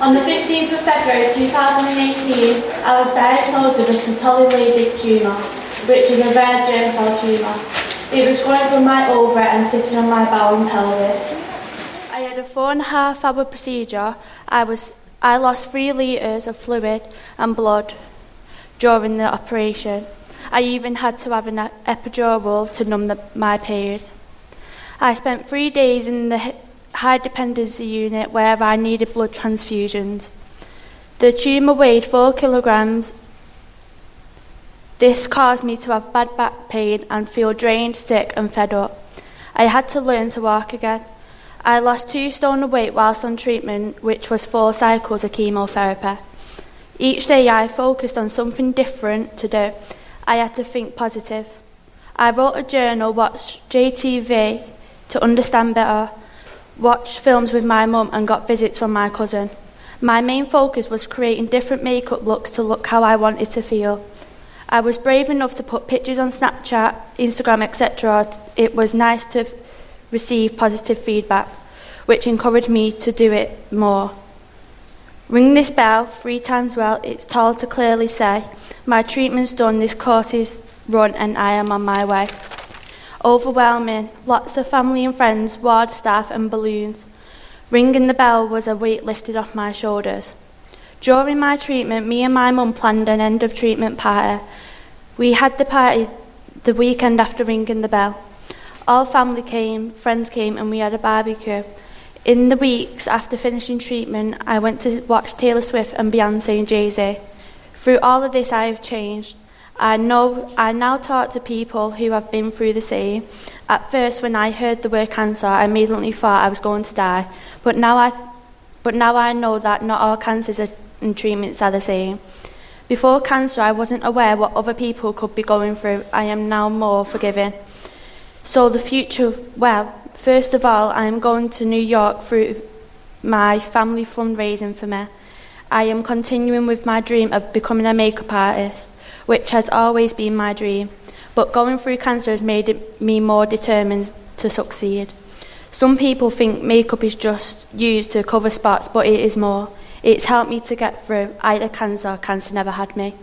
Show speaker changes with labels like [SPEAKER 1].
[SPEAKER 1] On the 15th of February 2018, I was diagnosed with a Sertoli tumour, which is a rare germ cell tumour. It was growing from my ovary and sitting on my bowel and pelvis. I had a four and a half hour procedure. I was I lost three litres of fluid and blood during the operation. I even had to have an epidural to numb the, my pain. I spent three days in the high dependency unit where I needed blood transfusions. The tumour weighed four kilograms. This caused me to have bad back pain and feel drained, sick, and fed up. I had to learn to walk again. I lost two stone of weight whilst on treatment, which was four cycles of chemotherapy. Each day I focused on something different to do. I had to think positive. I wrote a journal, watched JTV to understand better, watched films with my mum, and got visits from my cousin. My main focus was creating different makeup looks to look how I wanted to feel. I was brave enough to put pictures on Snapchat, Instagram, etc. It was nice to f- receive positive feedback, which encouraged me to do it more. Ring this bell three times well, it's told to clearly say, My treatment's done, this course is run, and I am on my way. Overwhelming, lots of family and friends, ward staff, and balloons. Ringing the bell was a weight lifted off my shoulders. During my treatment, me and my mum planned an end of treatment party. We had the party the weekend after ringing the bell. All family came, friends came, and we had a barbecue. In the weeks after finishing treatment, I went to watch Taylor Swift and Beyonce and Jay Z. Through all of this, I have changed. I know I now talk to people who have been through the same. At first, when I heard the word cancer, I immediately thought I was going to die. But now I, but now I know that not all cancers are, and treatments are the same. Before cancer, I wasn't aware what other people could be going through. I am now more forgiving. So the future, well, first of all, I am going to New York through my family fundraising for me. I am continuing with my dream of becoming a makeup artist which has always been my dream, but going through cancer has made me more determined to succeed. Some people think makeup is just used to cover spots, but it is more. It's helped me to get through. Had cancer, cancer never had me.